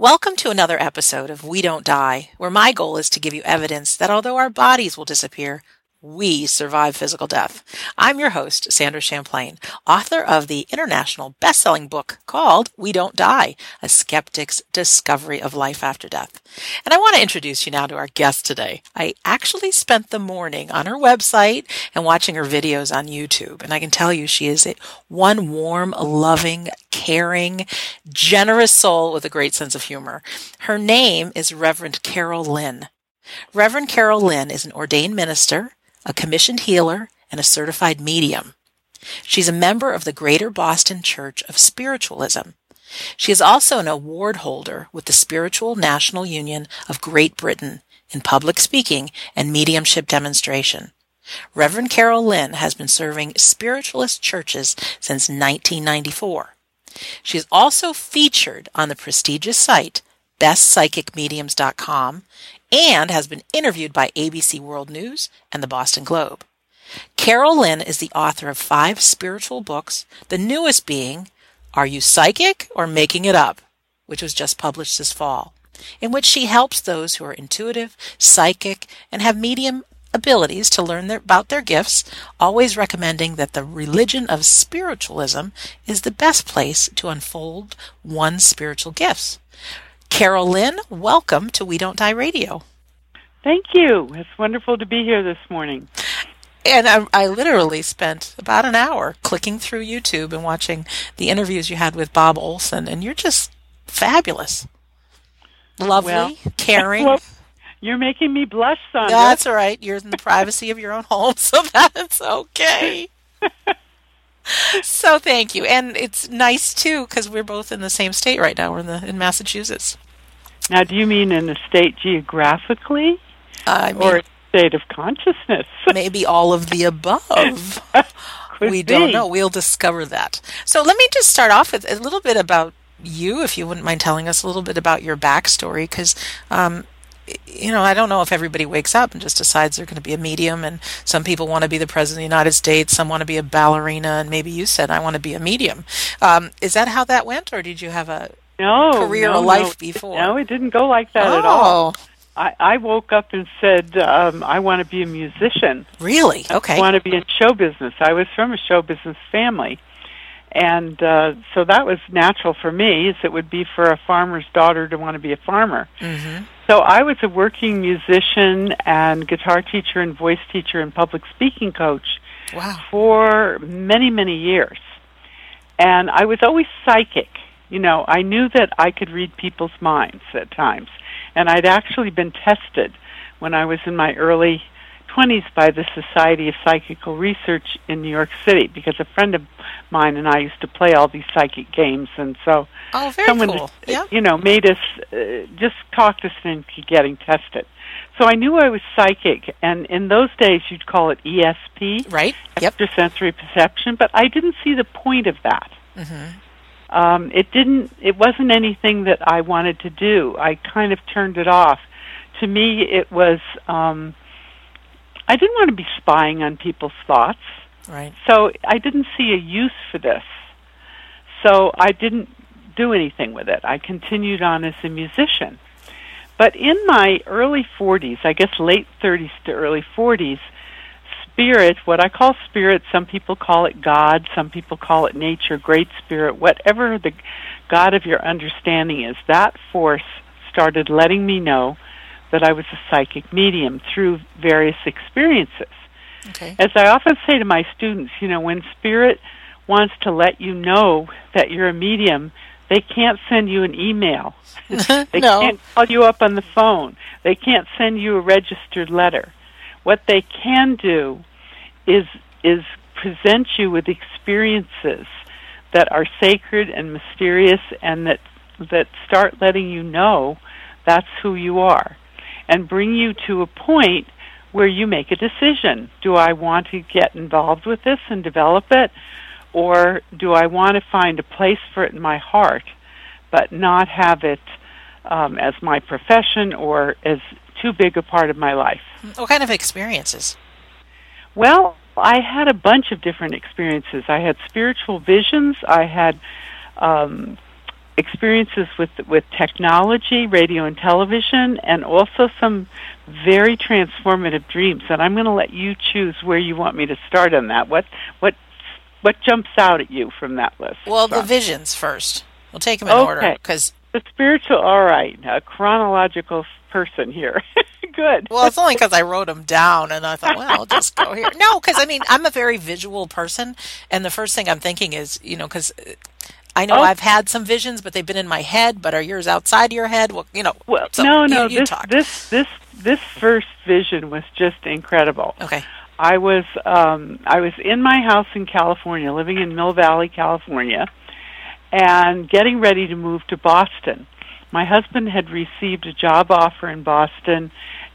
Welcome to another episode of We Don't Die, where my goal is to give you evidence that although our bodies will disappear, we survive physical death. I'm your host, Sandra Champlain, author of the international best-selling book called We Don't Die, A Skeptic's Discovery of Life After Death. And I want to introduce you now to our guest today. I actually spent the morning on her website and watching her videos on YouTube. And I can tell you she is one warm, loving, caring, generous soul with a great sense of humor. Her name is Reverend Carole Lynne. Reverend Carole Lynne is an ordained minister, a commissioned healer, and a certified medium. She's a member of the Greater Boston Church of Spiritualism. She is also an award holder with the Spiritual National Union of Great Britain in public speaking and mediumship demonstration. Reverend Carole Lynne has been serving spiritualist churches since 1994. She is also featured on the prestigious site bestpsychicmediums.com and has been interviewed by ABC World News and the Boston Globe. Carole Lynne is the author of five spiritual books, the newest being Are You Psychic or Making It Up, which was just published this fall, in which she helps those who are intuitive, psychic, and have medium abilities to learn their, about their gifts, always recommending that the religion of spiritualism is the best place to unfold one's spiritual gifts. Carole Lynne, welcome to We Don't Die Radio. Thank you. It's wonderful to be here this morning. And I, I, literally spent about an hour clicking through YouTube and watching the interviews you had with Bob Olson, and you're just fabulous. Lovely, well, caring. Well, you're making me blush, Sandra. That's all right. You're in the privacy of your own home, so that's okay. so thank you, and it's nice too because we're both in the same state right now. We're in the in Massachusetts. Now, do you mean in the state geographically, I mean, or state of consciousness? maybe all of the above. we be. don't know. We'll discover that. So let me just start off with a little bit about you, if you wouldn't mind telling us a little bit about your backstory, because um, you know, I don't know if everybody wakes up and just decides they're going to be a medium, and some people want to be the president of the United States, some want to be a ballerina, and maybe you said, I want to be a medium. Um, is that how that went, or did you have a no, career no, or life no. before? No, it didn't go like that oh, at all. I, I woke up and said, um, I want to be a musician. Really? Okay. I want to be in show business. I was from a show business family. And uh, so that was natural for me, as it would be for a farmer's daughter to want to be a farmer. Mm-hmm. So I was a working musician and guitar teacher and voice teacher and public speaking coach Wow. for many, many years. And I was always psychic. You know, I knew that I could read people's minds at times. And I'd actually been tested when I was in my early 20s by the Society of Psychical Research in New York City because a friend of mine and I used to play all these psychic games. And so Oh, someone, cool. Yeah. you know, made us uh, just talked us into getting tested. So I knew I was psychic, and in those days you'd call it ESP, Right? Yep. extrasensory perception. But I didn't see the point of that. Mm-hmm. Um, it didn't. It wasn't anything that I wanted to do. I kind of turned it off. To me, it was. Um, I didn't want to be spying on people's thoughts, Right. so I didn't see a use for this. So I didn't do anything with it. I continued on as a musician. But in my early 40s, I guess late 30s to early 40s, spirit, what I call spirit, some people call it God, some people call it nature, great spirit, whatever the God of your understanding is, that force started letting me know that I was a psychic medium through various experiences. Okay. As I often say to my students, you know, when spirit wants to let you know that you're a medium, they can't send you an email. They no. can't call you up on the phone. They can't send you a registered letter. What they can do is is present you with experiences that are sacred and mysterious and that that start letting you know that's who you are and bring you to a point where you make a decision. Do I want to get involved with this and develop it or do I want to find a place for it in my heart but not have it um, as my profession or as too big a part of my life? What kind of experiences? Well, I had a bunch of different experiences. I had spiritual visions. I had um, experiences with with technology, radio and television, and also some very transformative dreams. And I'm going to let you choose where you want me to start on that. What what what jumps out at you from that list? Well, the visions first. We'll take them in okay. order because the spiritual. All right, a chronological person here. Good. Well, it's only because I wrote them down, and I thought, well, I'll just go here. No, because I mean, I'm a very visual person, and the first thing I'm thinking is, you know, because I know oh. I've had some visions, but they've been in my head. But are yours outside your head? Well, you know. Well, so no, no. You, you this, this, this, this first vision was just incredible. Okay. I was um, I was in my house in California, living in Mill Valley, California, and getting ready to move to Boston. My husband had received a job offer in Boston,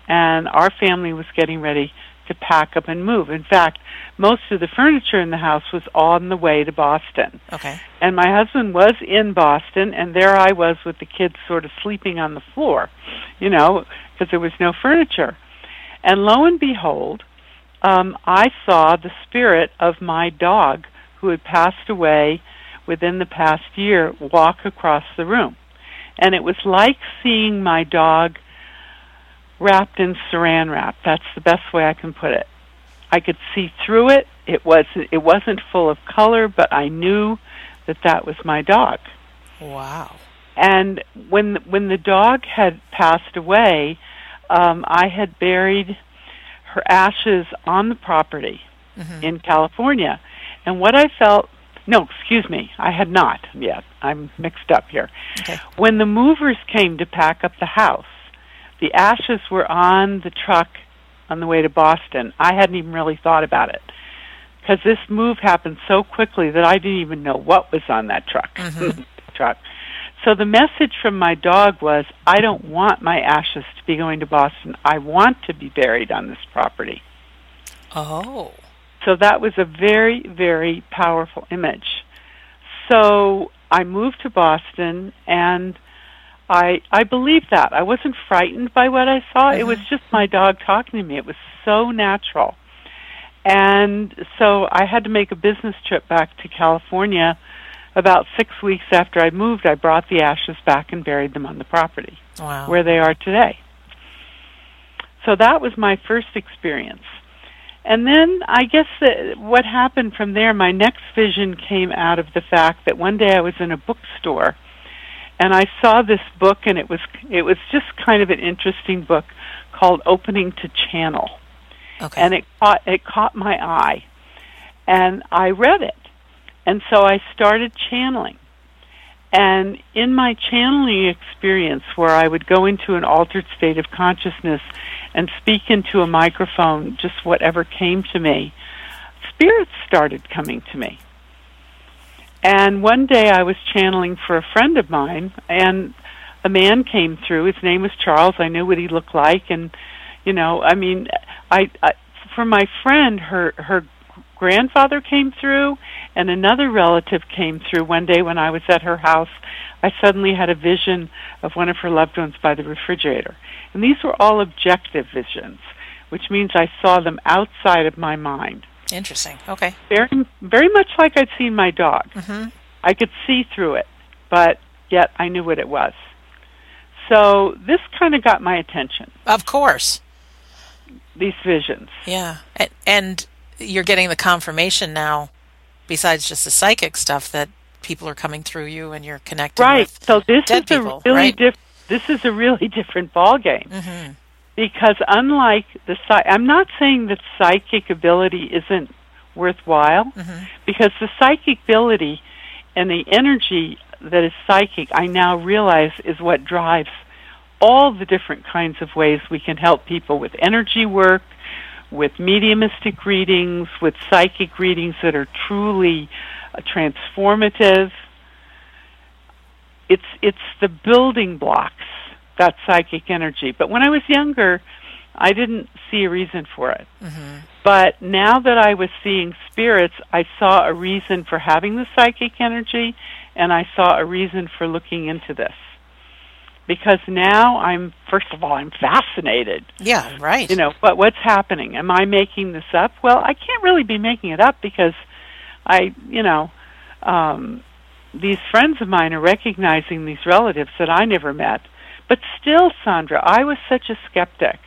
and our family was getting ready to pack up and move. In fact, most of the furniture in the house was on the way to Boston. Okay. And my husband was in Boston, and there I was with the kids sort of sleeping on the floor, you know, because there was no furniture. And lo and behold, um, I saw the spirit of my dog who had passed away within the past year walk across the room. And it was like seeing my dog wrapped in saran wrap. That's the best way I can put it. I could see through it. It was it wasn't full of color, but I knew that that was my dog. Wow. And when when the dog had passed away, um, I had buried her ashes on the property mm-hmm. in California. And what I felt no, excuse me, I had not yet. I'm mixed up here. Okay. When the movers came to pack up the house, the ashes were on the truck on the way to Boston. I hadn't even really thought about it because this move happened so quickly that I didn't even know what was on that truck. Mm-hmm. truck. So the message from my dog was, I don't want my ashes to be going to Boston. I want to be buried on this property. Oh. So that was a very, very powerful image. So I moved to Boston and I I believed that. I wasn't frightened by what I saw. It was mm-hmm. just my dog talking to me. It was so natural. And so I had to make a business trip back to California about six weeks after I moved, I brought the ashes back and buried them on the property wow. where they are today. So that was my first experience. And then I guess that what happened from there, my next vision came out of the fact that one day I was in a bookstore and I saw this book and it was it was just kind of an interesting book called Opening to Channel. Okay. And it caught it caught my eye. And I read it and so I started channeling. And in my channeling experience, where I would go into an altered state of consciousness and speak into a microphone, just whatever came to me, spirits started coming to me. And one day I was channeling for a friend of mine, and a man came through. His name was Charles. I knew what he looked like, and you know, I mean, I, I for my friend, her her grandfather came through and another relative came through one day when I was at her house. I suddenly had a vision of one of her loved ones by the refrigerator. And these were all objective visions, which means I saw them outside of my mind. Interesting. Okay. Very, very much like I'd seen my dog. Mm-hmm. I could see through it, but yet I knew what it was. So this kind of got my attention. Of course. These visions. Yeah. And, and you're getting the confirmation now, besides just the psychic stuff, that people are coming through you and you're connecting right. so this is people, a really right? diff- This is a really different ball game. Mm-hmm. Because unlike the I'm not saying that psychic ability isn't worthwhile, mm-hmm. because the psychic ability and the energy that is psychic, I now realize, is what drives all the different kinds of ways we can help people with energy work, with mediumistic readings, with psychic readings that are truly uh, transformative. It's it's the building blocks that psychic energy. But when I was younger, I didn't see a reason for it. Mm-hmm. But now that I was seeing spirits, I saw a reason for having the psychic energy, and I saw a reason for looking into this because now I'm first of all I'm fascinated. Yeah, right. You know, what what's happening? Am I making this up? Well, I can't really be making it up because I, you know, um these friends of mine are recognizing these relatives that I never met. But still, Sandra, I was such a skeptic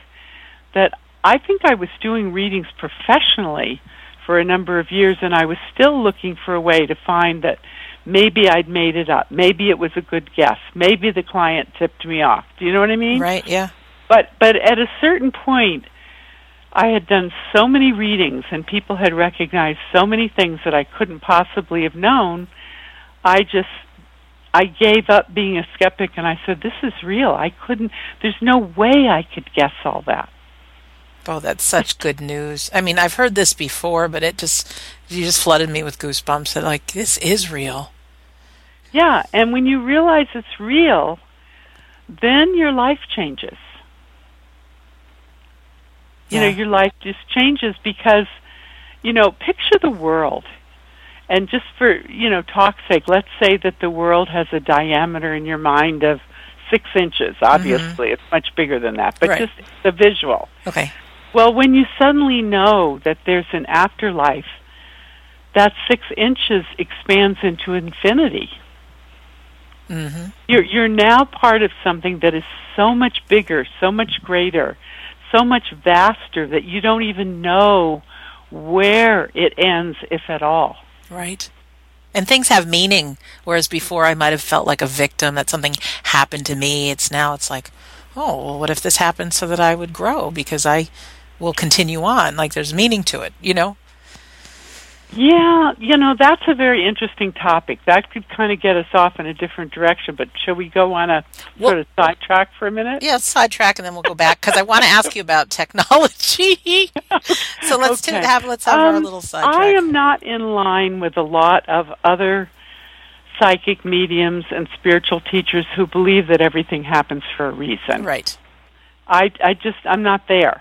that I think I was doing readings professionally for a number of years, and I was still looking for a way to find that maybe I'd made it up. Maybe it was a good guess. Maybe the client tipped me off. Do you know what I mean? Right, yeah. But but at a certain point I had done so many readings and people had recognized so many things that I couldn't possibly have known. I just I gave up being a skeptic and I said this is real. I couldn't there's no way I could guess all that. Oh, that's such good news. I mean, I've heard this before, but it just you just flooded me with goosebumps that like this is real. Yeah, and when you realize it's real, then your life changes. You know, your life just changes because, you know, picture the world. And just for, you know, talk's sake, let's say that the world has a diameter in your mind of six inches. Mm-hmm. Obviously, it's much bigger than that, but Right. just the visual. Okay. Well, when you suddenly know that there's an afterlife, that six inches expands into infinity. Mhm. You're you're now part of something that is so much bigger, so much greater, so much vaster that you don't even know where it ends, if at all. Right. And things have meaning, whereas before I might have felt like a victim that something happened to me. It's now it's like, oh, well, what if this happened so that I would grow because I will continue on? Like there's meaning to it, you know? Yeah, you know, that's a very interesting topic. That could kind of get us off in a different direction, but shall we go on a Well- sort of sidetrack for a minute? Yeah, sidetrack and then we'll go back because I want to ask you about technology. so let's Okay. ta- have let's have our Um, little sidetrack. I am not in line with a lot of other psychic mediums and spiritual teachers who believe that everything happens for a reason. right. I, I just, I'm not there.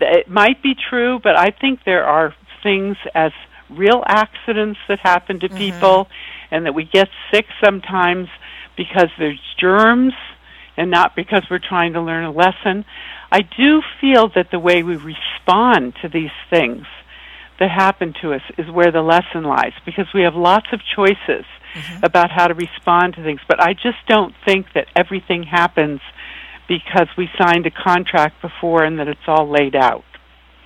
It might be true, but I think there are things as real accidents that happen to mm-hmm. people and that we get sick sometimes because there's germs and not because we're trying to learn a lesson. I do feel that the way we respond to these things that happen to us is where the lesson lies because we have lots of choices mm-hmm. about how to respond to things. But I just don't think that everything happens because we signed a contract before and that it's all laid out.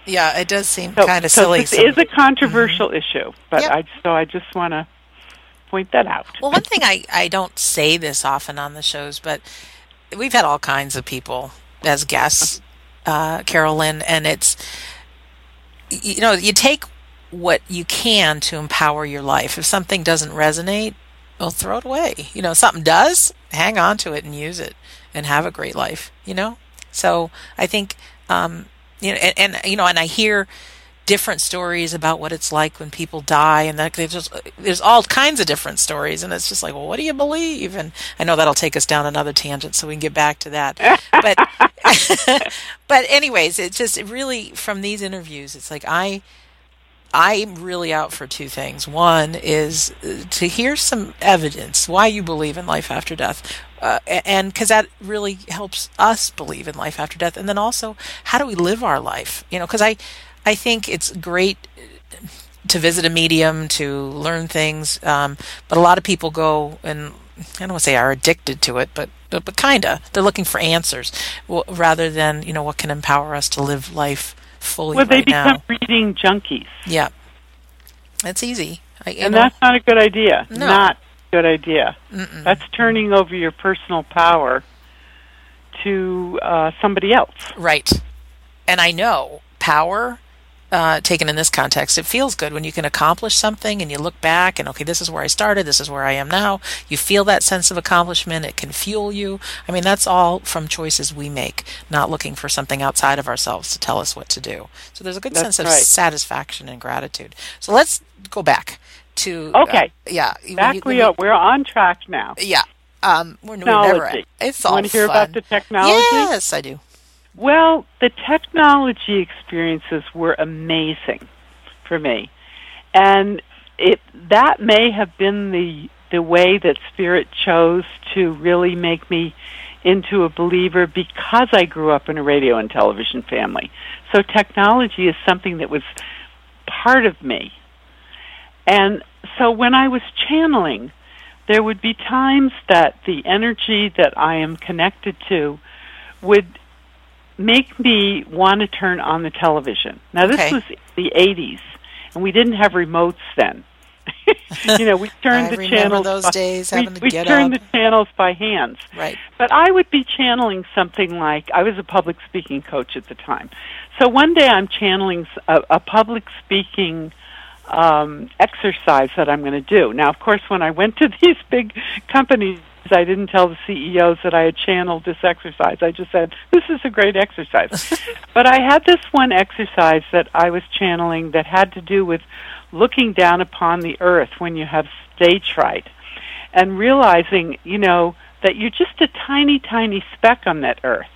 Yeah, it does seem So, kind of so silly. this some- is a controversial issue, but Yep. I so I just want to point that out. Well, one thing I, I don't say this often on the shows, but we've had all kinds of people as guests, uh, Carole Lynne, and it's, you know, you take what you can to empower your life. If something doesn't resonate, well, throw it away. You know, something does, hang on to it and use it and have a great life, you know? So I think, um, you know, and, and you know, and I hear different stories about what it's like when people die, and that there's there's all kinds of different stories, and it's just like, well, what do you believe? And I know that'll take us down another tangent, so we can get back to that. But but anyways, it's just really from these interviews, it's like I. I'm really out for two things. One is uh, to hear some evidence why you believe in life after death, uh, and because that really helps us believe in life after death. And then also, how do we live our life? You know, because I, I think it's great to visit a medium to learn things, um, but a lot of people go and I don't want to say are addicted to it, but but, but kinda they're looking for answers w- rather than you know what can empower us to live life fully Well, they right become now. reading junkies, Yeah, that's easy. I, and know, that's not a good idea. No. Not good idea. mm-mm. That's turning over your personal power to uh, somebody else. right. And I know power. Uh, taken in this context, it feels good when you can accomplish something and you look back and okay, this is where I started, this is where I am now. You feel that sense of accomplishment. It can fuel you. I mean, that's all from choices we make, not looking for something outside of ourselves to tell us what to do. So there's a good That's sense of right. satisfaction and gratitude. So let's go back to uh, Okay. yeah, when Back you- we are. We're on track now. yeah. Um, we're, we're never. Technology. It's You all want to hear fun. about the technology? Yes, I do. Well, the technology experiences were amazing for me. And it that may have been the the way that spirit chose to really make me into a believer because I grew up in a radio and television family. So technology is something that was part of me. And so when I was channeling, there would be times that the energy that I am connected to would make me want to turn on the television. Now, this Okay. was the 80s, and we didn't have remotes then. you know, we turned the channels. those by, days, we, we turned up. the channels by hands. Right. But I would be channeling something like I was a public speaking coach at the time. So one day I'm channeling a public speaking um, exercise that I'm going to do. Now, of course, when I went to these big companies, I didn't tell the CEOs that I had channeled this exercise. I just said, "This is a great exercise." but I had this one exercise that I was channeling that had to do with looking down upon the earth when you have stage fright and realizing, you know, that you're just a tiny, tiny speck on that earth.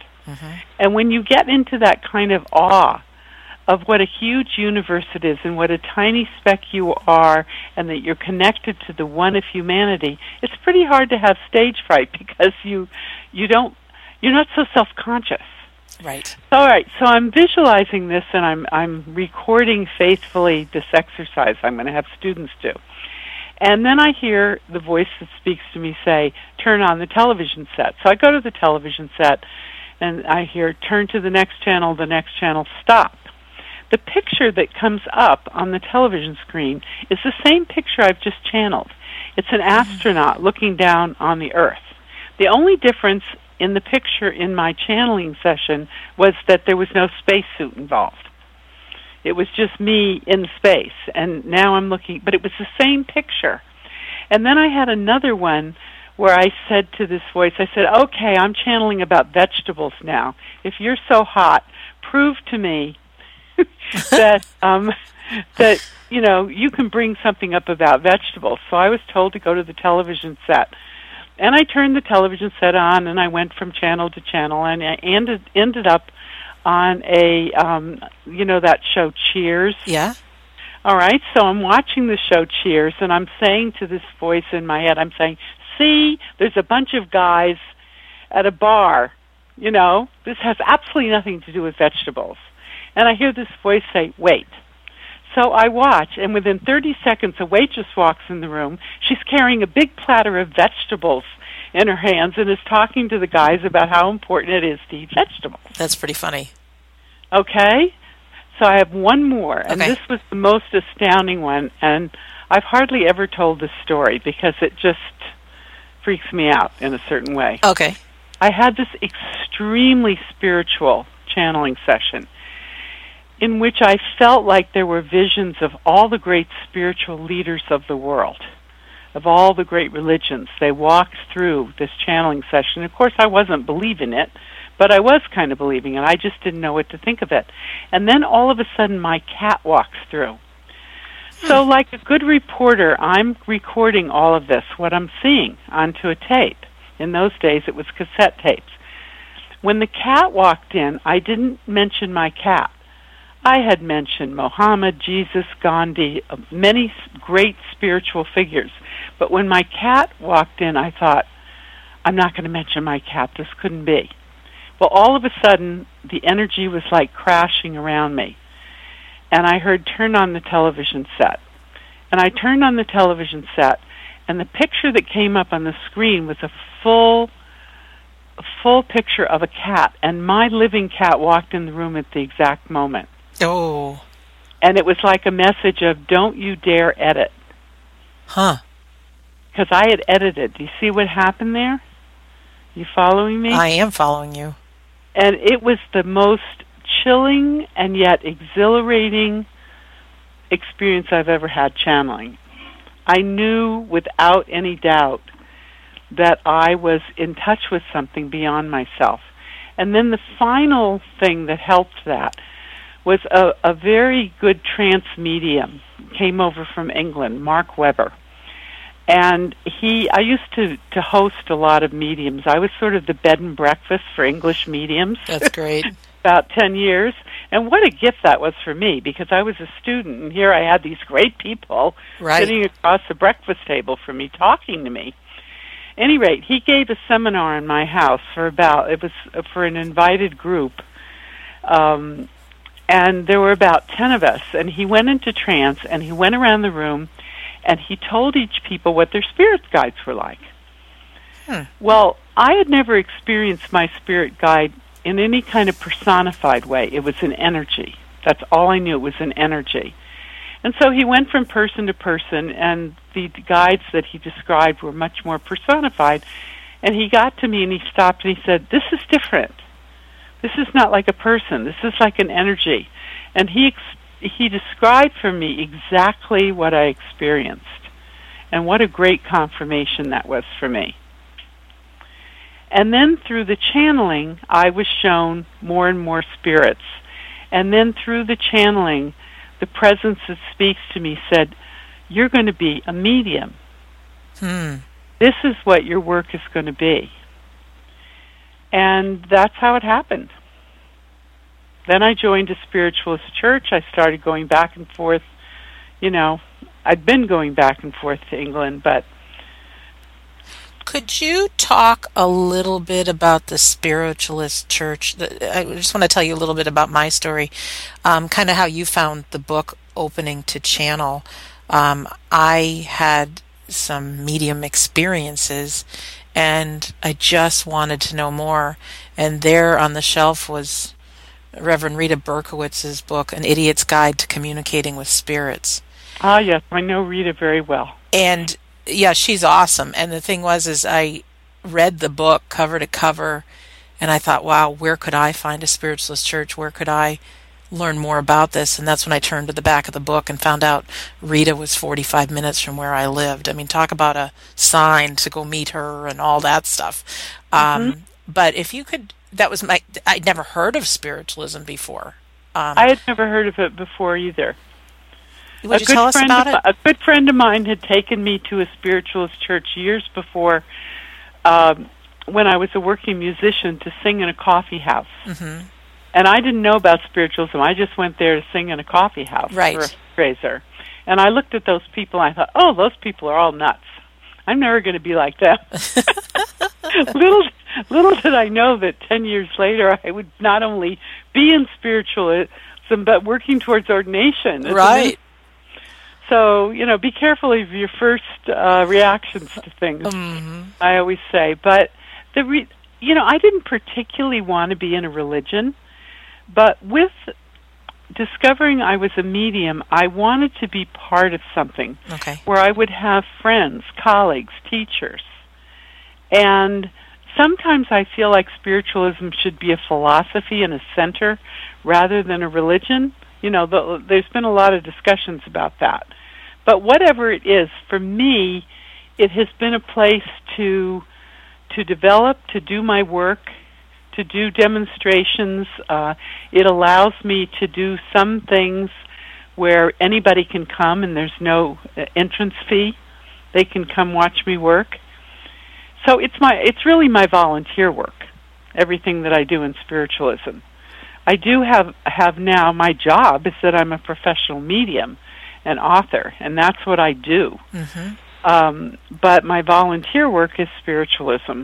And when you get into that kind of awe of what a huge universe it is and what a tiny speck you are and that you're connected to the one of humanity, it's pretty hard to have stage fright because you you don't you're not so self-conscious. Right. All right, so I'm visualizing this and I'm I'm recording faithfully this exercise I'm going to have students do. And then I hear the voice that speaks to me say, "Turn on the television set." So I go to the television set and I hear, "Turn to the next channel, the next channel, stop." The picture that comes up on the television screen is the same picture I've just channeled. It's an mm-hmm. astronaut looking down on the earth. The only difference in the picture in my channeling session was that there was no spacesuit involved. It was just me in space, and now I'm looking, but it was the same picture. And then I had another one where I said to this voice, I said, okay, I'm channeling about vegetables now. If you're so hot, prove to me that, um, that, you know, you can bring something up about vegetables. So I was told to go to the television set. And I turned the television set on and I went from channel to channel and I ended, ended up on a, um, you know, that show Cheers. Yeah. All right, so I'm watching the show Cheers, and I'm saying to this voice in my head, I'm saying, "See, there's a bunch of guys at a bar. You know, this has absolutely nothing to do with vegetables." And I hear this voice say, "Wait." So I watch, and within 30 seconds, a waitress walks in the room. She's carrying a big platter of vegetables in her hands and is talking to the guys about how important it is to eat vegetables. That's pretty funny. Okay? So I have one more, and Okay. this was the most astounding one, and I've hardly ever told this story because it just freaks me out in a certain way. Okay. I had this extremely spiritual channeling session in which I felt like there were visions of all the great spiritual leaders of the world, of all the great religions. They walked through this channeling session. Of course, I wasn't believing it, but I was kind of believing it. I just didn't know what to think of it. And then all of a sudden, my cat walks through. So, hmm. like a good reporter, I'm recording all of this, what I'm seeing, onto a tape. In those days, it was cassette tapes. When the cat walked in, I didn't mention my cat. I had mentioned Mohammed, Jesus, Gandhi, uh, many great spiritual figures. But when my cat walked in, I thought, I'm not going to mention my cat. This couldn't be. Well, all of a sudden, the energy was like crashing around me. And I heard, turn on the television set. And I turned on the television set, and the picture that came up on the screen was a full full picture of a cat and my living cat walked in the room at the exact moment Oh. and it was like a message of don't you dare edit Huh. because i had edited do you see what happened there you following me I am following you. and it was the most chilling and yet exhilarating experience I've ever had channeling. I knew without any doubt that I was in touch with something beyond myself. And then the final thing that helped that was a, a very good trance medium came over from England, Mark Weber. And he I used to to host a lot of mediums. I was sort of the bed and breakfast for English mediums That's great. about 10 years. And what a gift that was for me because I was a student and here I had these great people Right. sitting across the breakfast table from me talking to me. Any rate, he gave a seminar in my house for about it was for an invited group. Um and there were about 10 of us and he went into trance and he went around the room and he told each people what their spirit guides were like. Hmm. Well, I had never experienced my spirit guide in any kind of personified way. It was an energy. That's all I knew. It was an energy. And so he went from person to person, and the guides that he described were much more personified. And he got to me and he stopped and he said, This is different. This is not like a person. This is like an energy. And he ex- he described for me exactly what I experienced. And what a great confirmation that was for me. And then through the channeling, I was shown more and more spirits. And then through the channeling, the presence that speaks to me said, You're going to be a medium. Hmm. This is what your work is going to be. And that's how it happened. Then I joined a spiritualist church. I started going back and forth. You know, I'd been going back and forth to England, but Could you talk a little bit about the spiritualist church? I just want to tell you a little bit about my story, um, kind of how you found the book opening to channel. Um, I had some medium experiences and I just wanted to know more. And there on the shelf was Reverend Rita Berkowitz's book, An Idiot's Guide to Communicating with Spirits. ah, yes, I know Rita very well. and yeah, she's awesome. And the thing was, is I read the book cover to cover, and I thought, wow, where could I find a spiritualist church? Where could I learn more about this? And that's when I turned to the back of the book and found out Rita was 45 minutes from where I lived. I mean, talk about a sign to go meet her and all that stuff. Um, but if you could, that was my, I'd never heard of spiritualism before. Um, I had never heard of it before either. would you a good tell us friend about of, it? A good friend of mine had taken me to a spiritualist church years before, um, when I was a working musician, to sing in a coffee house. hmm And I didn't know about spiritualism. I just went there to sing in a coffee house Right. for a fundraiser. And I looked at those people. and I thought, oh, those people are all nuts. I'm never going to be like them. little, little did I know that ten years later I would not only be in spiritualism but working towards ordination. Right. so, you know, be careful of your first uh, reactions to things, hmm I always say. But, the re- you know, I didn't particularly want to be in a religion, but with discovering I was a medium, I wanted to be part of something Okay. where I would have friends, colleagues, teachers. And sometimes I feel like spiritualism should be a philosophy and a center rather than a religion. You know, the, there's been a lot of discussions about that. But whatever it is, for me, it has been a place to to develop, to do my work, to do demonstrations. Uh, it allows me to do some things where anybody can come and there's no uh, entrance fee. They can come watch me work. So it's my it's really my volunteer work. Everything that I do in spiritualism. I do have have now my job is that I'm a professional medium and author and that's what I do. hmm Um, but my volunteer work is spiritualism.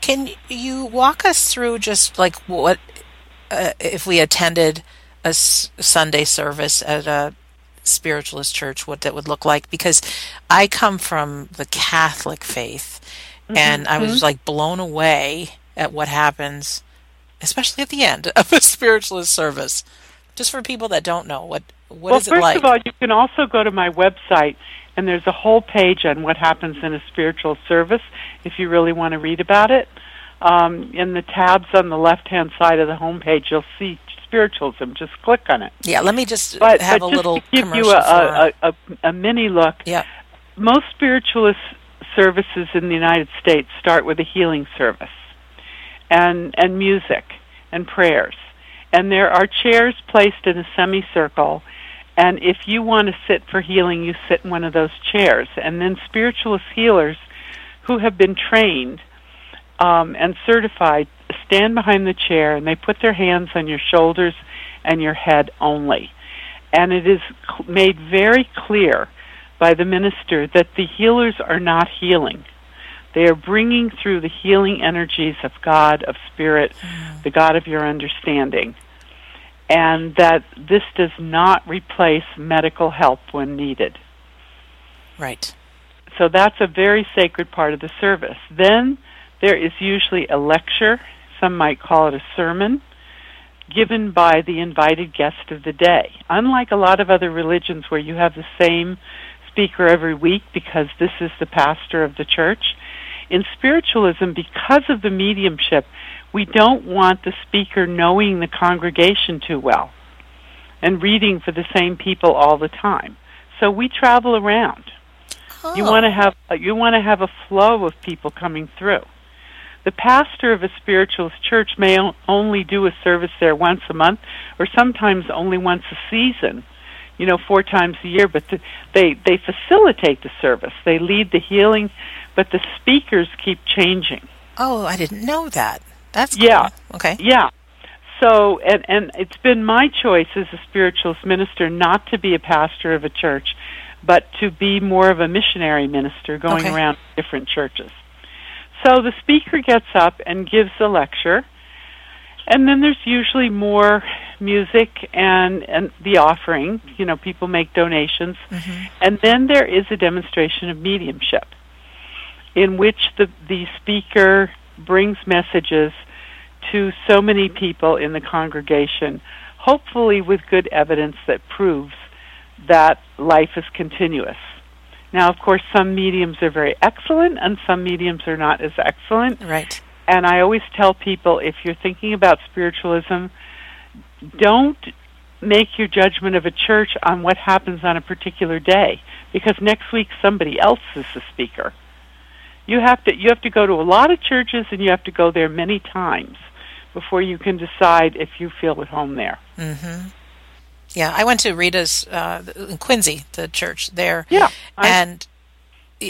Can you walk us through just like what uh, if we attended a s- Sunday service at a spiritualist church, what that would look like? Because I come from the Catholic faith, and I was like blown away at what happens, especially at the end of a spiritualist service. Just for people that don't know, what what well, is first it like? of all, you can also go to my website, and there's a whole page on what happens in a spiritual service if you really want to read about it. Um, in the tabs on the left-hand side of the homepage, you'll see spiritualism. Just click on it. yeah, let me just But, have but a just little to give you a, a, a, a mini look, yeah. most spiritualist services in the United States start with a healing service and and music and prayers. And there are chairs placed in a semicircle and if you want to sit for healing, you sit in one of those chairs. And then spiritualist healers who have been trained um, and certified stand behind the chair and they put their hands on your shoulders and your head only. And it is cl- made very clear by the minister that the healers are not healing. They are bringing through the healing energies of God, of Spirit, the God of your understanding. And that this does not replace medical help when needed. Right. So that's a very sacred part of the service. Then there is usually a lecture, some might call it a sermon, given by the invited guest of the day. Unlike a lot of other religions where you have the same speaker every week because this is the pastor of the church, in spiritualism, because of the mediumship, we don't want the speaker knowing the congregation too well and reading for the same people all the time. So we travel around. Oh. You want to have you want to have a flow of people coming through. The pastor of a spiritualist church may o- only do a service there once a month, or sometimes only once a season. You know, four times a year. But the, they they facilitate the service. They lead the healing, but the speakers keep changing. Oh, I didn't know that. That's cool. Yeah. Okay. Yeah. So, and and it's been my choice as a spiritualist minister not to be a pastor of a church, but to be more of a missionary minister going Okay. around different churches. So the speaker gets up and gives a lecture, and then there's usually more music and and the offering. You know, people make donations, hmm and then there is a demonstration of mediumship, in which the the speaker brings messages to so many people in the congregation, hopefully with good evidence that proves that life is continuous. Now, of course, some mediums are very excellent and some mediums are not as excellent. Right. And I always tell people if you're thinking about spiritualism, don't make your judgment of a church on what happens on a particular day because next week somebody else is the speaker. You have to you have to go to a lot of churches and you have to go there many times before you can decide if you feel at home there. hmm Yeah, I went to Rita's uh, in Quincy, the church there, Yeah, I, and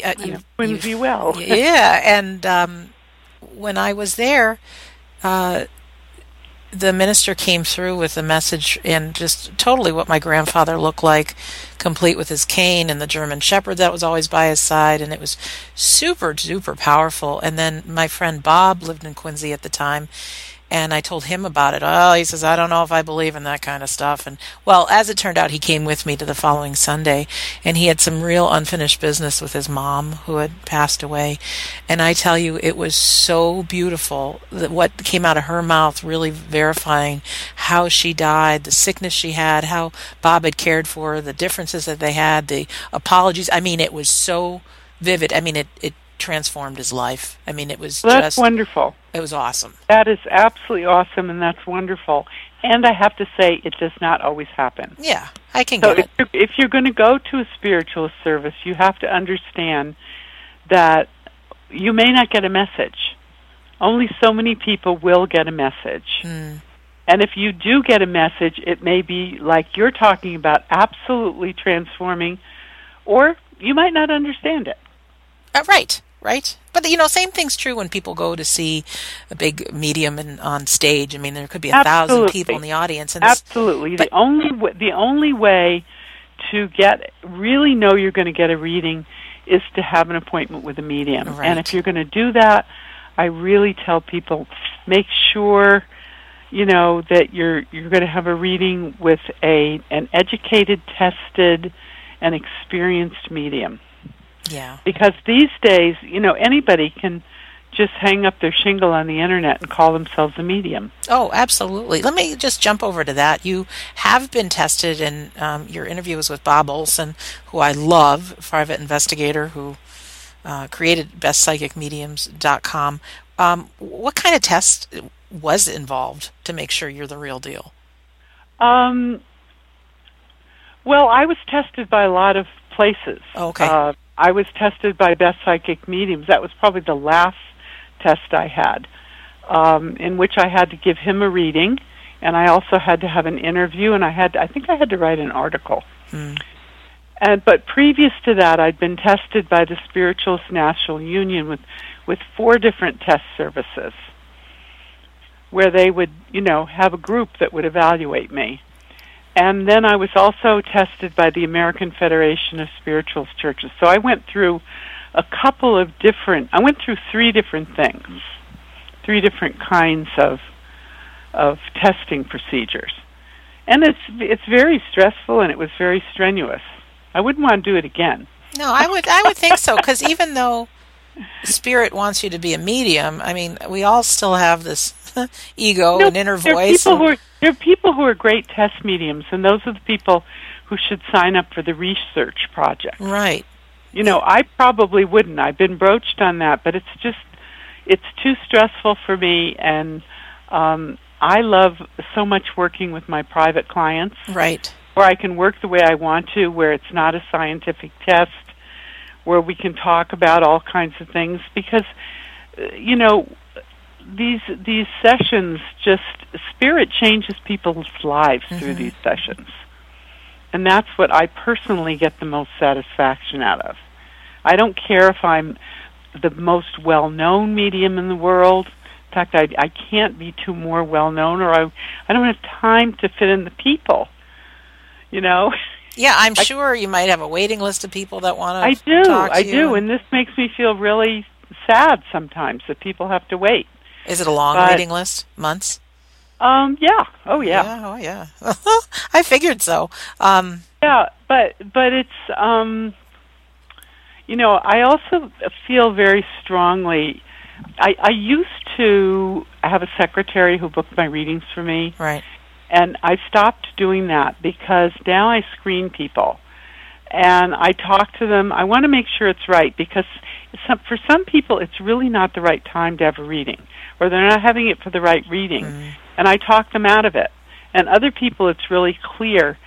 uh, you, Quincy well. yeah, and um, when I was there, uh, the minister came through with a message and just totally what my grandfather looked like, complete with his cane and the German Shepherd that was always by his side, and it was super super powerful. And then my friend Bob lived in Quincy at the time. And I told him about it. Oh, he says, I don't know if I believe in that kind of stuff. And well, as it turned out, he came with me to the following Sunday and he had some real unfinished business with his mom who had passed away. And I tell you, it was so beautiful that what came out of her mouth really verifying how she died, the sickness she had, how Bob had cared for her, the differences that they had, the apologies. I mean, it was so vivid. I mean, it, it transformed his life. I mean, it was Well, that's just, wonderful. It was awesome. That is absolutely awesome, and that's wonderful. And I have to say, it does not always happen. Yeah, I can So get if it. you're, if you're going to go to a spiritualist service, you have to understand that you may not get a message. Only so many people will get a message. Mm. And if you do get a message, it may be like you're talking about, absolutely transforming, or you might not understand it. Uh, right, right. But you know, same thing's true when people go to see a big medium and on stage. I mean, there could be a thousand people in the audience, and Absolutely. but- the only w- the only way to get really know you're going to get a reading is to have an appointment with a medium. Right. And if you're going to do that, I really tell people make sure you know that you're you're going to have a reading with a an educated, tested, and experienced medium. Yeah, Because these days, you know, anybody can just hang up their shingle on the internet and call themselves a medium. oh, absolutely. Let me just jump over to that. You have been tested, and um, your interview was with Bob Olson, who I love, private investigator who uh, created bestpsychicmediums.com. Um, what kind of test was involved to make sure you're the real deal? Um, well, I was tested by a lot of places. Okay. Uh, I was tested by Best Psychic Mediums. That was probably the last test I had, um, in which I had to give him a reading, and I also had to have an interview, and I had I think I had to write an article. Hmm. And but previous to that, I'd been tested by the Spiritualist National Union with with four different test services, where they would you know have a group that would evaluate me. And then I was also tested by the American Federation of Spiritualist Churches. So I went through a couple of different I went through three different things. Three different kinds of of testing procedures. And it's it's very stressful and it was very strenuous. I wouldn't want to do it again. No, I would I would think so because even though spirit wants you to be a medium, I mean, we all still have this ego No, and inner there are voice. people and- who are there are people who are great test mediums, and those are the people who should sign up for the research project. right. You know, I probably wouldn't. I've been broached on that, but it's just it's too stressful for me and um I love so much working with my private clients Right. where I can work the way I want to, where it's not a scientific test, where we can talk about all kinds of things because uh, you know these these sessions just spirit changes people's lives through Mhm. these sessions. And that's what I personally get the most satisfaction out of. I don't care if I'm the most well-known medium in the world. In fact, I I can't be too more well-known or I I don't have time to fit in the people. You know? Yeah, I'm I- sure you might have a waiting list of people that want to. I do. talk to I do, and this makes me feel really sad sometimes that people have to wait. Is it a long but- waiting list? Months? Um yeah. Oh yeah. Oh yeah. I figured so. Um, Yeah, but but it's um you know, I also feel very strongly I I used to have a secretary who booked my readings for me right. and I stopped doing that because now I screen people and I talk to them. I want to make sure it's right because some, for some people it's really not the right time to have a reading or they're not having it for the right reading Mhm. and I talk them out of it. And other people it's really clear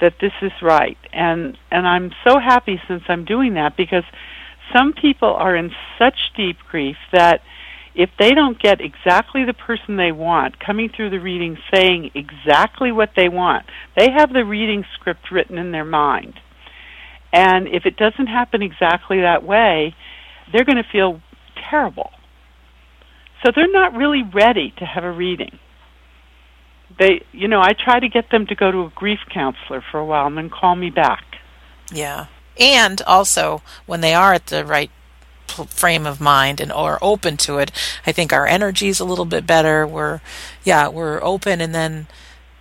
that this is right. And and I'm so happy since I'm doing that because some people are in such deep grief that if they don't get exactly the person they want coming through the reading saying exactly what they want, they have the reading script written in their mind. And if it doesn't happen exactly that way, they're going to feel terrible. So they're not really ready to have a reading. They, you know, I try to get them to go to a grief counselor for a while and then call me back. Yeah. And also, when they are at the right frame of mind and are open to it, I think our energy's a little bit better. We're, yeah, we're open, and then,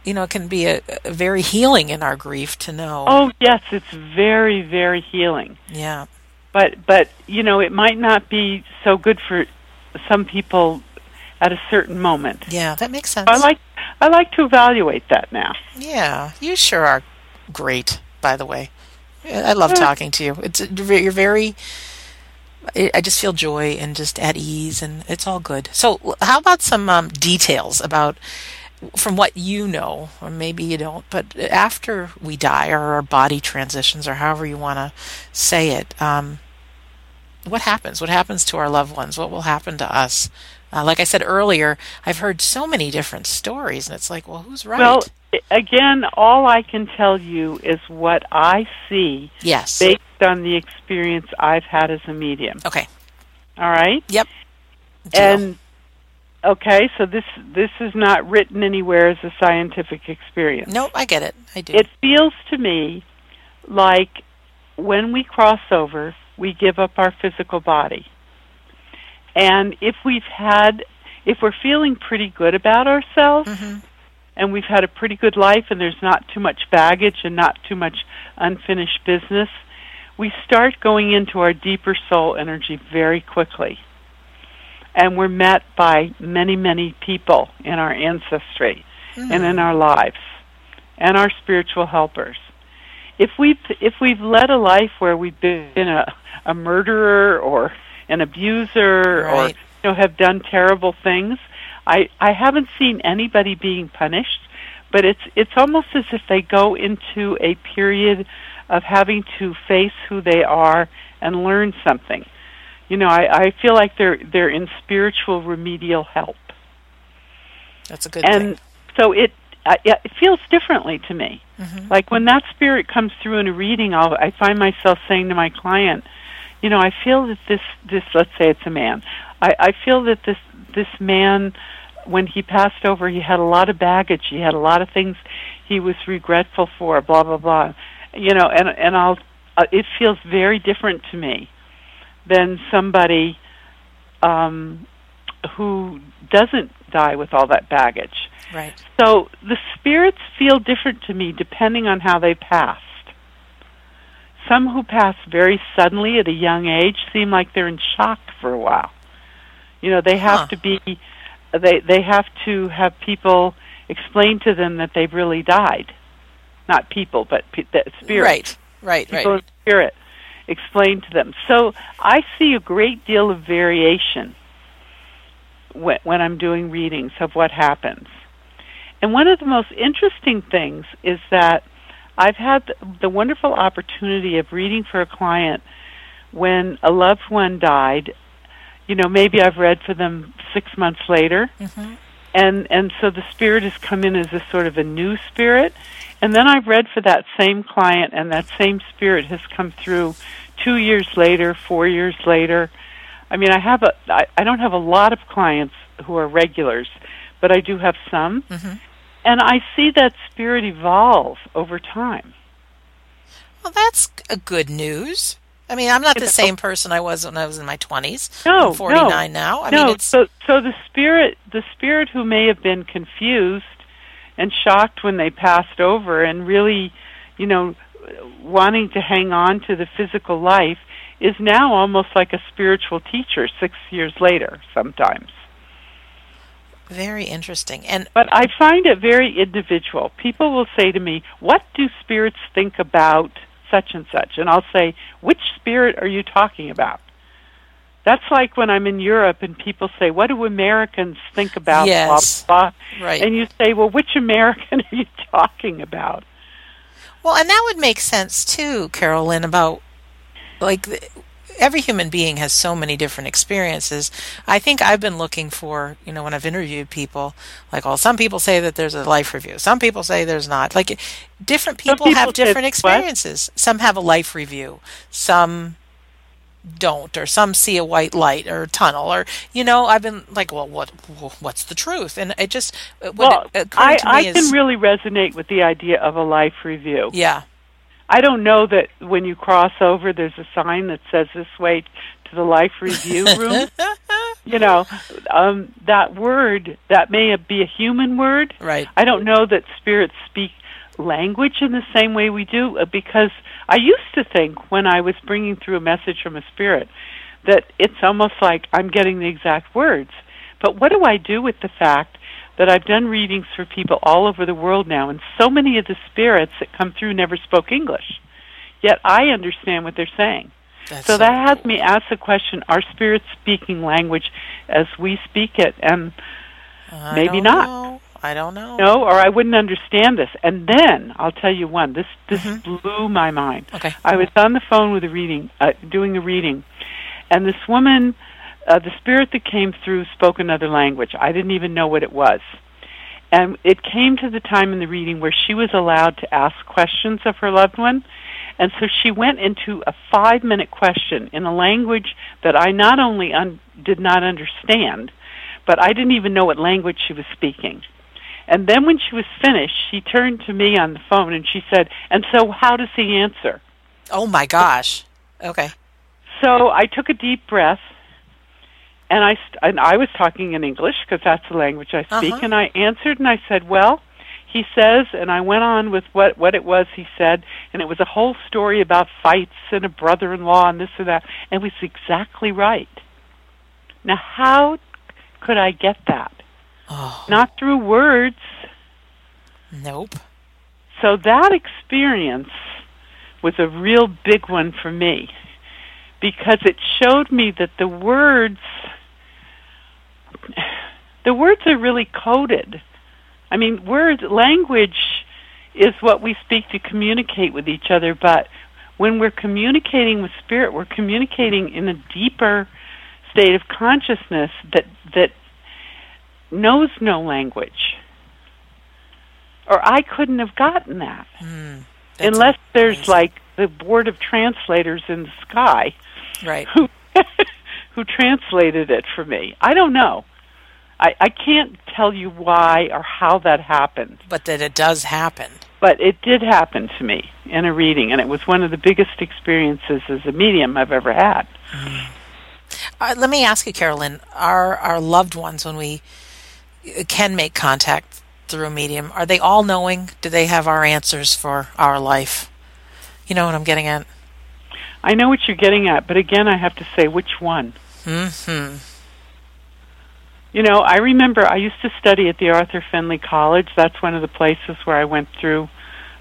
you know, it can be a, a very healing in our grief to know. Oh, yes, it's very, very healing. Yeah. But, but you know, it might not be so good for some people at a certain moment. Yeah, that makes sense. I like, I like to evaluate that now. Yeah, you sure are great. By the way, I love Yeah. talking to you. It's you're very. I I just feel joy and just at ease, and it's all good. So, how about some um, details about from what you know, or maybe you don't, but after we die or our body transitions, or however you want to say it, um, what happens? What happens to our loved ones? What will happen to us? Uh, like I said earlier, I've heard so many different stories, and it's like, well, who's right? Well, again, all I can tell you is what I see yes. based on the experience I've had as a medium. Okay. All right? Deal. And okay, so this this is not written anywhere as a scientific experience. nope, I get it. I do. It feels to me like when we cross over, we give up our physical body. And if we've had if we're feeling pretty good about ourselves hmm and we've had a pretty good life and there's not too much baggage and not too much unfinished business, we start going into our deeper soul energy very quickly. And we're met by many, many people in our ancestry hmm. and in our lives and our spiritual helpers. If we've if we've led a life where we've been a, a murderer or an abuser or you know have done terrible things, I I haven't seen anybody being punished, but it's it's almost as if they go into a period of having to face who they are and learn something. You know, I, I feel like they're they're in spiritual remedial help That's a good and so it uh, yeah, it feels differently to me. thing. hmm Like when that spirit comes through in a reading, I'll, I find myself saying to my client, you know, I feel that this this let's say it's a man. I, I feel that this this man when he passed over he had a lot of baggage, he had a lot of things he was regretful for, blah blah blah. You know, and and I'll uh, it feels very different to me than somebody um who doesn't die with all that baggage. Right. So the spirits feel different to me depending on how they passed. some who pass very suddenly at a young age seem like they're in shock for a while. You know, they have Huh. to be they they have to have people explain to them that they've really died. Not people, but pe- the spirit. Right. Right. People Right. spirit explain to them. So I see a great deal of variation when, when I'm doing readings of what happens. And one of the most interesting things is that I've had the- wonderful opportunity of reading for a client when a loved one died. You know, maybe I've read for them six months later, Mhm. and and so the spirit has come in as a sort of a new spirit, and then I've read for that same client, and that same spirit has come through two years later, four years later. I mean, I have a I, I don't have a lot of clients who are regulars, but I do have some, Mhm. and I see that spirit evolve over time. Well, that's a good news. I mean, I'm not the same person I was when I was in my 20s. No, I'm 49 now. I no, mean, it's so so the spirit the spirit who may have been confused and shocked when they passed over and really, you know, wanting to hang on to the physical life is now almost like a spiritual teacher 6 years later sometimes. very interesting. And But I find it very individual. People will say to me, "What do spirits think about such and such?" And I'll say, "Which spirit are you talking about?" That's like when I'm in Europe and people say, "What do Americans think about?" Yes. Blah, blah, blah. right. And you say, "Well, which American are you talking about?" Well, and that would make sense too, Carole Lynne, about like every human being has so many different experiences. I think I've been looking for, you know, when I've interviewed people, like, well, some people say that there's a life review. Some people say there's not. Like, different people, people have different what? experiences. Some have a life review. Some don't or some see a white light or tunnel or you know i've been like well what what's the truth and it just what well, it I, to me I is can really resonate with the idea of a life review. yeah I don't know that when you cross over, there's a sign that says this way to the life review room. you know, um, that word that may be a human word. right I don't know that spirits speak language in the same way we do uh, because I used to think when I was bringing through a message from a spirit that it's almost like I'm getting the exact words. But what do I do with the fact that I've done readings for people all over the world now and so many of the spirits that come through never spoke English. Yet I understand what they're saying. That's So that has me ask the question, are spirits speaking language as we speak it? And I maybe not. know. I don't know. no, or I wouldn't understand this. And then I'll tell you one. This this Mhm. blew my mind. Okay. I was on the phone with a reading, uh, doing a reading, and this woman, uh, the spirit that came through spoke another language. I didn't even know what it was. And it came to the time in the reading where she was allowed to ask questions of her loved one. And so she went into a five minute question in a language that I not only un- did not understand, but I didn't even know what language she was speaking. And then when she was finished, she turned to me on the phone and she said, And so how does he answer? Oh my gosh. Okay. So I took a deep breath, and I st- and I was talking in English because that's the language I speak, Uh-huh. and I answered and I said, "Well," he says, and I went on with what what it was he said, and it was a whole story about fights and a brother-in-law and this and that, and it was exactly right. Now, how could I get that? Oh, Not through words. nope. So that experience was a real big one for me because it showed me that the words the words are really coded. I mean, words language is what we speak to communicate with each other, but when we're communicating with spirit, we're communicating in a deeper state of consciousness that that knows no language. Or I couldn't have gotten that. That's unless there's amazing. like the board of translators in the sky right. who who translated it for me. I don't know. I, I can't tell you why or how that happened, But that it does happen. but it did happen to me in a reading, and it was one of the biggest experiences as a medium I've ever had. Uh, let me ask you, Carole Lynne. Our our loved ones, when we can make contact through a medium, are they all knowing? Do they have our answers for our life? You know what I'm getting at? I know what you're getting at, but again, I have to say which one. Hmm. You know, I remember I used to study at the Arthur Findlay College. That's one of the places where I went through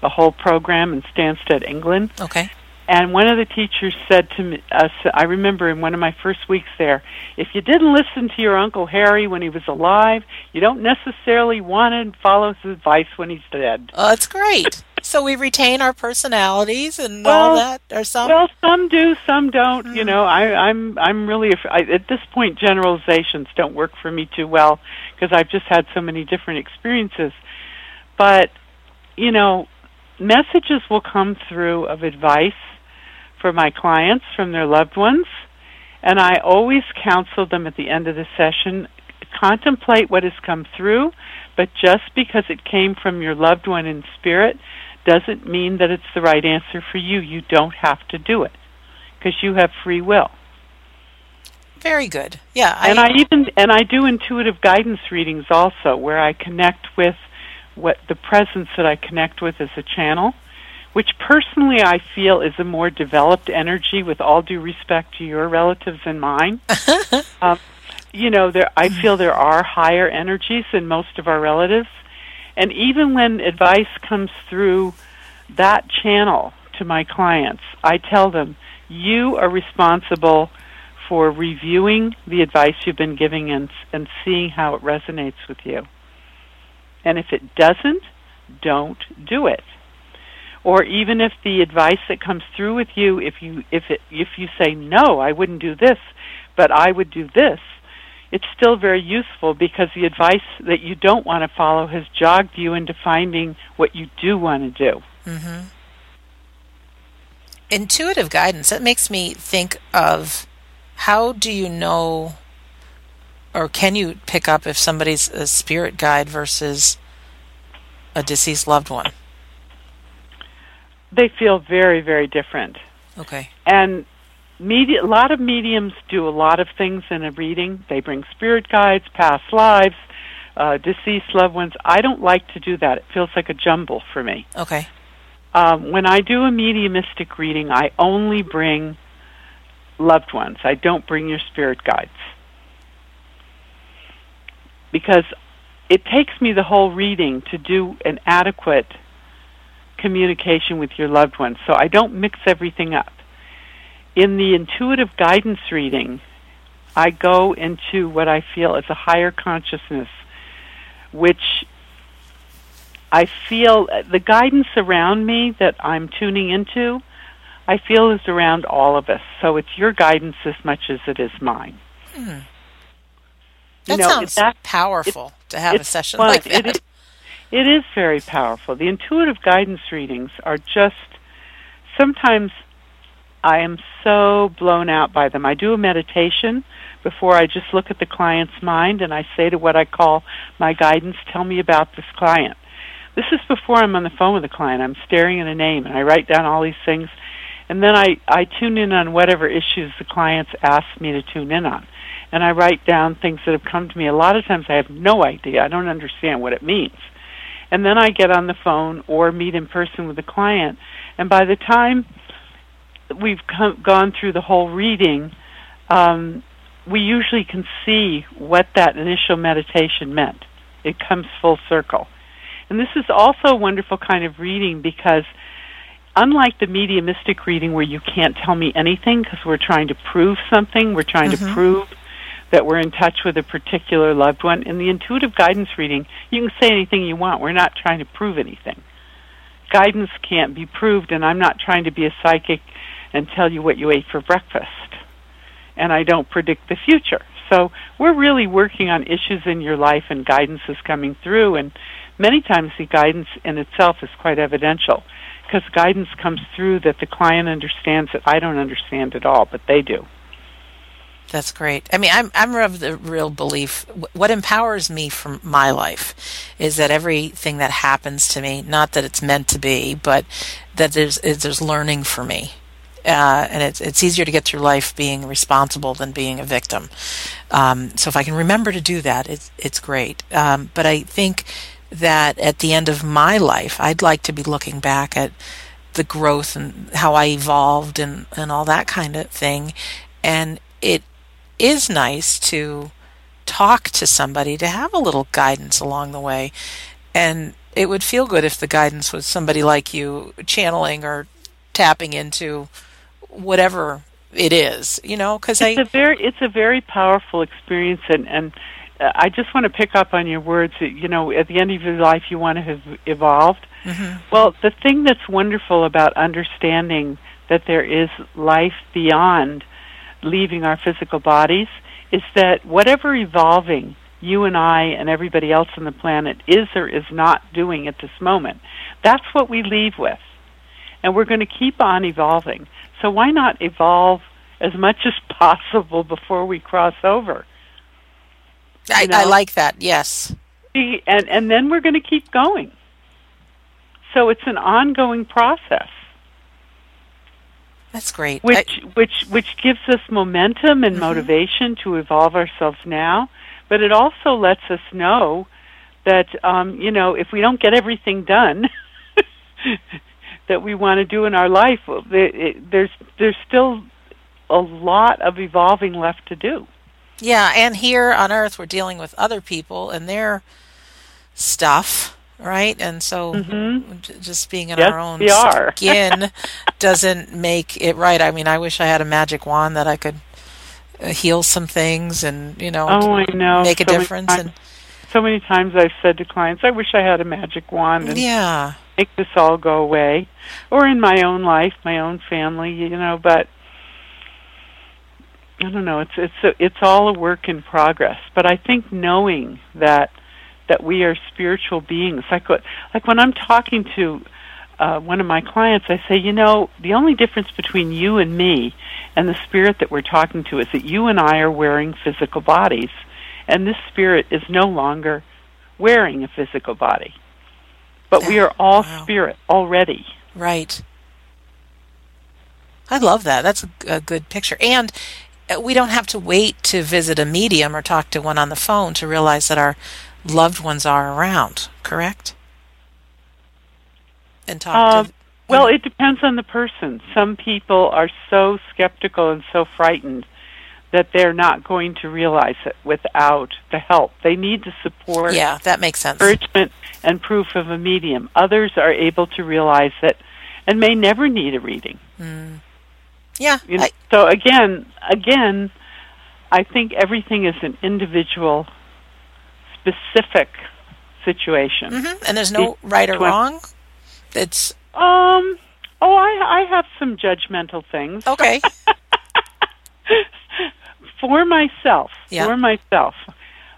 a whole program in Stansted, England. Okay. And one of the teachers said to me, uh, I remember in one of my first weeks there, if you didn't listen to your Uncle Harry when he was alive, you don't necessarily want to follow his advice when he's dead. Oh, that's great. so we retain our personalities and well, all that, or some? Well, some do, some don't. Mm. You know, I, I'm I'm really I, at this point generalizations don't work for me too well because I've just had so many different experiences. But you know, messages will come through of advice for my clients from their loved ones. And I always counsel them at the end of the session contemplate what has come through, but just because it came from your loved one in spirit doesn't mean that it's the right answer for you. You don't have to do it because you have free will. Very good. Yeah, I, and I even and I do intuitive guidance readings also, where I connect with what the presence that I connect with as a channel, which personally I feel is a more developed energy with all due respect to your relatives and mine. um, you know, there I feel there are higher energies than most of our relatives. And even when advice comes through that channel to my clients, I tell them, you are responsible for reviewing the advice you've been giving and, and seeing how it resonates with you. And if it doesn't, don't do it or even if the advice that comes through with you if you if it if you say no i wouldn't do this but i would do this it's still very useful because the advice that you don't want to follow has jogged you into finding what you do want to do. Mm-hmm. intuitive guidance. That makes me think of how do you know or can you pick up if somebody's a spirit guide versus a deceased loved one they feel very, very different. Okay. And media, a lot of mediums do a lot of things in a reading. They bring spirit guides, past lives, uh, deceased loved ones. I don't like to do that. It feels like a jumble for me. Okay. Um, when I do a mediumistic reading, I only bring loved ones. I don't bring your spirit guides. Because it takes me the whole reading to do an adequate communication with your loved ones. So I don't mix everything up. In the intuitive guidance reading, I go into what I feel is a higher consciousness, which I feel the guidance around me that I'm tuning into, I feel is around all of us. So it's your guidance as much as it is mine. Hmm. That you know, sounds that, powerful it, to have a session fun. like that. It is very powerful. The intuitive guidance readings are just sometimes I am so blown out by them. I do a meditation before I just look at the client's mind and I say to what I call my guidance, tell me about this client. This is before I'm on the phone with the client. I'm staring at a name and I write down all these things and then I, I tune in on whatever issues the clients ask me to tune in on. And I write down things that have come to me. A lot of times I have no idea. I don't understand what it means and then I get on the phone or meet in person with the client. And by the time we've come, gone through the whole reading, um, we usually can see what that initial meditation meant. It comes full circle. And this is also a wonderful kind of reading because unlike the mediumistic reading where you can't tell me anything because we're trying to prove something, we're trying mm-hmm. to prove that we're in touch with a particular loved one. In the intuitive guidance reading, you can say anything you want. We're not trying to prove anything. Guidance can't be proved, and I'm not trying to be a psychic and tell you what you ate for breakfast. And I don't predict the future. So we're really working on issues in your life, and guidance is coming through. And many times the guidance in itself is quite evidential because guidance comes through that the client understands that I don't understand at all, but they do. That's great. I mean, I'm I'm of the real belief. What empowers me from my life is that everything that happens to me, not that it's meant to be, but that there's there's learning for me, uh, and it's it's easier to get through life being responsible than being a victim. Um, so if I can remember to do that, it's it's great. Um, but I think that at the end of my life, I'd like to be looking back at the growth and how I evolved and, and all that kind of thing. And it is nice to talk to somebody to have a little guidance along the way. And it would feel good if the guidance was somebody like you channeling or tapping into whatever it is, you know, because I a very it's a very powerful experience, and and uh, I just want to pick up on your words. That, you know, at the end of your life, you want to have evolved. Mm-hmm. Well, the thing that's wonderful about understanding that there is life beyond leaving our physical bodies is that whatever evolving you and I and everybody else on the planet is or is not doing at this moment, that's what we leave with. And we're going to keep on evolving. So why not evolve as much as possible before we cross over? I, I like that. Yes. And and then we're going to keep going. So it's an ongoing process. That's great. Which I, which which gives us momentum and mm-hmm. motivation to evolve ourselves now, but it also lets us know that um, you know if we don't get everything done that we want to do in our life, it, there's there's still a lot of evolving left to do. Yeah, and here on Earth, we're dealing with other people and their stuff right? And so mm-hmm. just being in yes, our own skin doesn't make it right. I mean, I wish I had a magic wand that I could uh, heal some things and, you know, oh, I know. make a difference and so many times I've said to clients, I wish I had a magic wand and yeah. make this all go away. Or in my own life, my own family, you know, but I don't know, it's it's a, it's all a work in progress. But I think knowing that that we are spiritual beings. Like what, like when I'm talking to uh, one of my clients, I say, you know, the only difference between you and me and the spirit that we're talking to is that you and I are wearing physical bodies, and this spirit is no longer wearing a physical body. But we are all wow. spirit already. Right. I love that. That's a, a good picture. And uh, we don't have to wait to visit a medium or talk to one on the phone to realize that our loved ones are around, correct? And talk uh, to. Well, it depends on the person. Some people are so skeptical and so frightened that they're not going to realize it without the help. They need the support. Yeah, that makes sense. Encouragement and proof of a medium. Others are able to realize it and may never need a reading. Mm. Yeah. You know, I, so again, again, I think everything is an individual specific situation. Mm-hmm. And there's no right or wrong. It's um. Oh, I I have some judgmental things. Okay. for myself, yeah. for myself,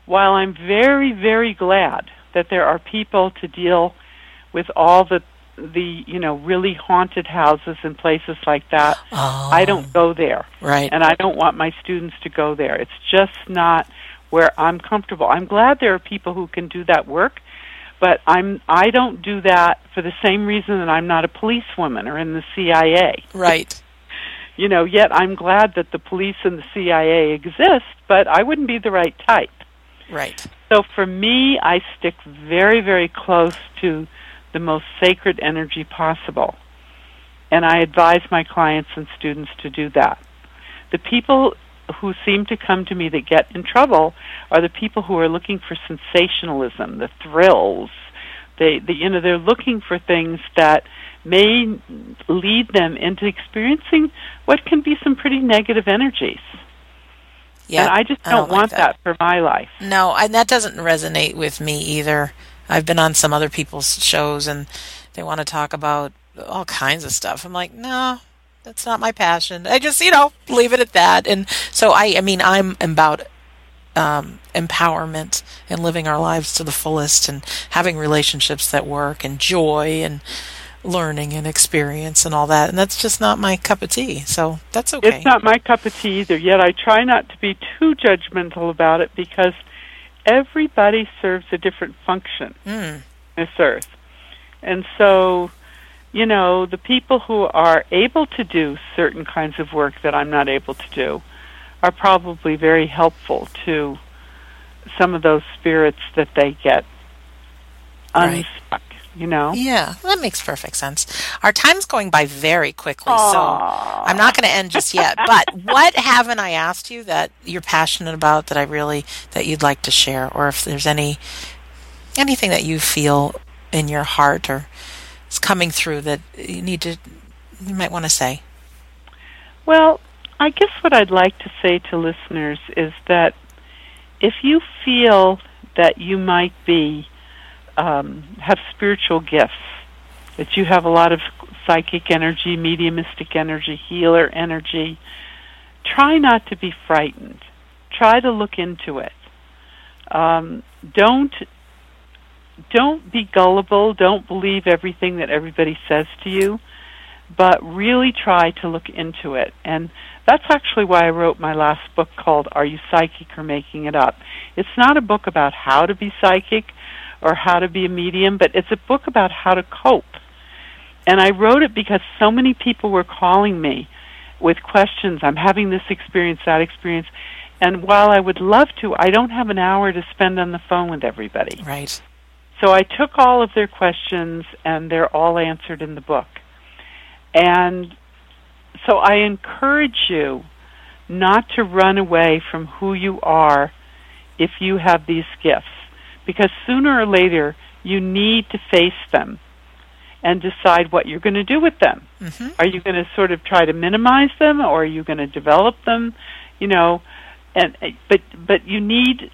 while I'm very very glad that there are people to deal with all the the you know really haunted houses and places like that. Oh, I don't go there. Right. And I don't want my students to go there. It's just not where I'm comfortable. I'm glad there are people who can do that work, but I'm I don't do that for the same reason that I'm not a policewoman or in the CIA. Right. you know, yet I'm glad that the police and the CIA exist, but I wouldn't be the right type. Right. So for me, I stick very very close to the most sacred energy possible. And I advise my clients and students to do that. The people who seem to come to me that get in trouble are the people who are looking for sensationalism, the thrills. They, they you know, they're looking for things that may lead them into experiencing what can be some pretty negative energies. Yeah, and I just don't, I don't want like that. that for my life. No, and that doesn't resonate with me either. I've been on some other people's shows and they want to talk about all kinds of stuff. I'm like, no, that's not my passion. I just, you know, leave it at that. And so I, I mean, I'm about um, empowerment and living our lives to the fullest and having relationships that work and joy and learning and experience and all that. And that's just not my cup of tea. So that's okay. It's not my cup of tea either. Yet I try not to be too judgmental about it because everybody serves a different function mm. this earth. And so you know, the people who are able to do certain kinds of work that I'm not able to do are probably very helpful to some of those spirits that they get unstuck. Right. you know? Yeah, that makes perfect sense. Our time's going by very quickly, Aww. so I'm not going to end just yet. But what haven't I asked you that you're passionate about that I really that you'd like to share, or if there's any anything that you feel in your heart or coming through that you need to you might want to say? Well, I guess what I'd like to say to listeners is that if you feel that you might be um, have spiritual gifts, that you have a lot of psychic energy, mediumistic energy, healer energy, try not to be frightened. Try to look into it. Um, don't don't be gullible. Don't believe everything that everybody says to you, but really try to look into it. And that's actually why I wrote my last book called Are You Psychic or Making It Up? It's not a book about how to be psychic or how to be a medium, but it's a book about how to cope. And I wrote it because so many people were calling me with questions. I'm having this experience, that experience. And while I would love to, I don't have an hour to spend on the phone with everybody. Right. So I took all of their questions and they're all answered in the book. And so I encourage you not to run away from who you are if you have these gifts. Because sooner or later, you need to face them and decide what you're going to do with them. Mm-hmm. Are you going to sort of try to minimize them or are you going to develop them? You know, and but but you need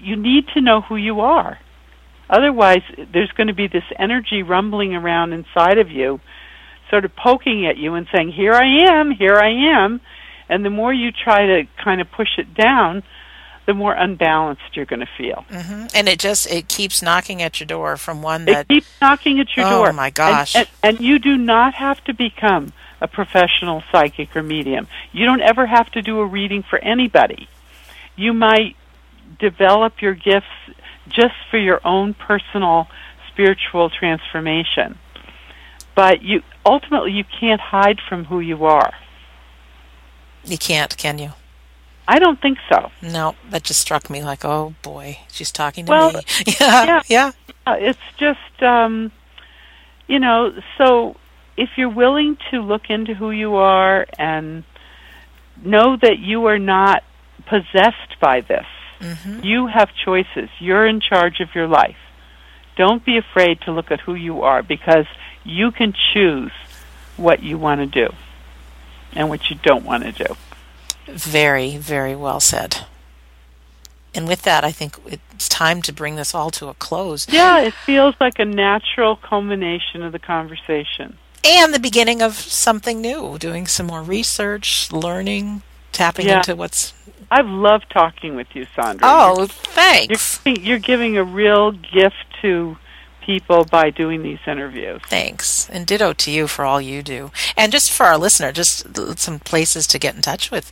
you need to know who you are. Otherwise, there's going to be this energy rumbling around inside of you, sort of poking at you and saying, "Here I am, here I am." And the more you try to kind of push it down, the more unbalanced you're going to feel. Mm-hmm. And it just it keeps knocking at your door from one It that keeps knocking at your Oh, door. Oh my gosh. And, and, and you do not have to become a professional psychic or medium. You don't ever have to do a reading for anybody. You might develop your gifts just for your own personal spiritual transformation. But you ultimately you can't hide from who you are. you can't, can you? I don't think so. No, that just struck me like, oh boy, she's talking to Well, me. yeah, yeah. yeah, Uh, It's just, um, you know, so if you're willing to look into who you are and know that you are not possessed by this, hmm you have choices. You're in charge of your life. Don't be afraid to look at who you are because you can choose what you want to do and what you don't want to do. Very, very well said. And with that, I think it's time to bring this all to a close. Yeah, it feels like a natural culmination of the conversation. And the beginning of something new, doing some more research, learning, tapping Yeah. into what's. I've loved talking with you, Sandra. Oh, You're thanks. giving, you're giving a real gift to people by doing these interviews. Thanks. And ditto to you for all you do. And just for our listener, just some places to get in touch with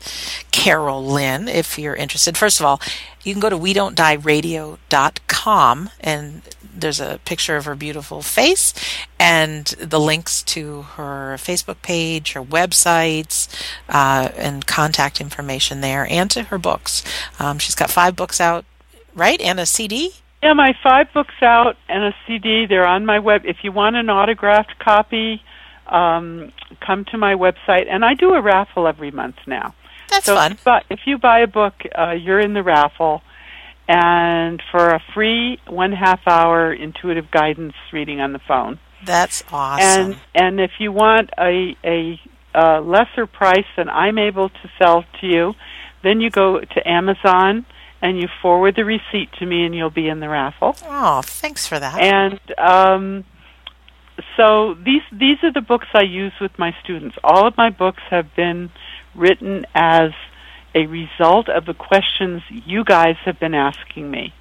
Carole Lynne if you're interested. First of all, you can go to we don't die radio.com and there's a picture of her beautiful face and the links to her Facebook page, her websites, uh, and contact information there, and to her books. Um, she's got five books out, right? And a CD? Yeah, my five books out and a CD. They're on my web. If you want an autographed copy, um, come to my website. And I do a raffle every month now. That's so fun. But if you buy a book, uh, you're in the raffle. And for a free one half hour intuitive guidance reading on the phone. That's awesome. And and if you want a a uh, lesser price than I'm able to sell to you, then you go to Amazon and you forward the receipt to me, and you'll be in the raffle. oh, thanks for that. And um, so these these are the books I use with my students. All of my books have been written as a result of the questions you guys have been asking me.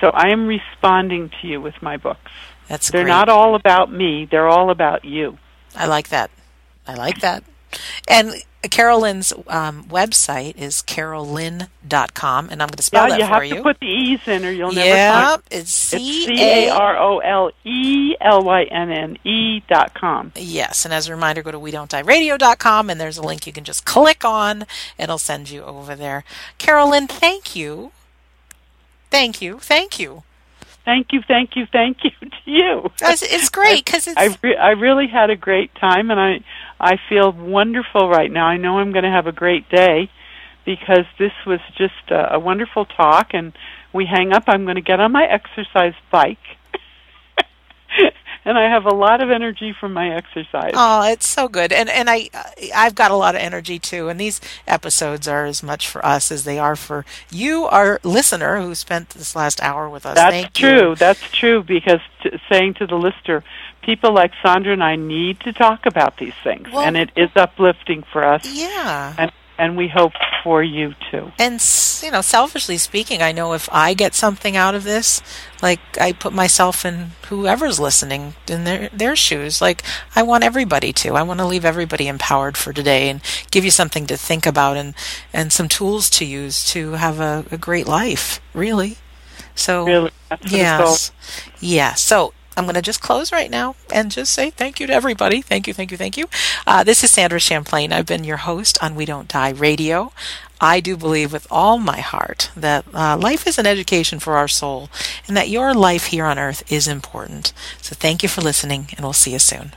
So I am responding to you with my books. That's They're great. not all about me, they're all about you. I like that. I like that. And Carole Lynne's um, website is carolelynne.com, and I'm going to spell yeah, that you for have you. to put the E's in or you'll never yeah, find it's It's C C A R O L E L Y N N E dot com. Yes, and as a reminder, go to we don't die radio.com, and there's a link you can just click on. It'll send you over there. Carolyn, thank you. Thank you. Thank you. thank you, thank you, thank you to you. It's, it's great because it's. I re- I really had a great time, and I I feel wonderful right now. I know I'm going to have a great day because this was just a, a wonderful talk. And we hang up. I'm going to get on my exercise bike. and I have a lot of energy from my exercise. Oh, it's so good, and and I I've got a lot of energy too. And these episodes are as much for us as they are for you, our listener, who spent this last hour with us. That's Thank true. You. That's true because t- saying to the listener, people like Sandra and I need to talk about these things, Well- and it is uplifting for us, Yeah. and and we hope for you too. And you know, selfishly speaking, I know if I get something out of this, like I put myself in whoever's listening in their their shoes. Like I want everybody to. I want to leave everybody empowered for today and give you something to think about and and some tools to use to have a, a great life. Really. So Really, that's what it's all yes, yeah. So. I'm going to just close right now and just say thank you to everybody. Thank you, thank you, thank you. Uh, this is Sandra Champlain. I've been your host on We Don't Die Radio. I do believe with all my heart that uh, life is an education for our soul and that your life here on earth is important. So thank you for listening, and we'll see you soon.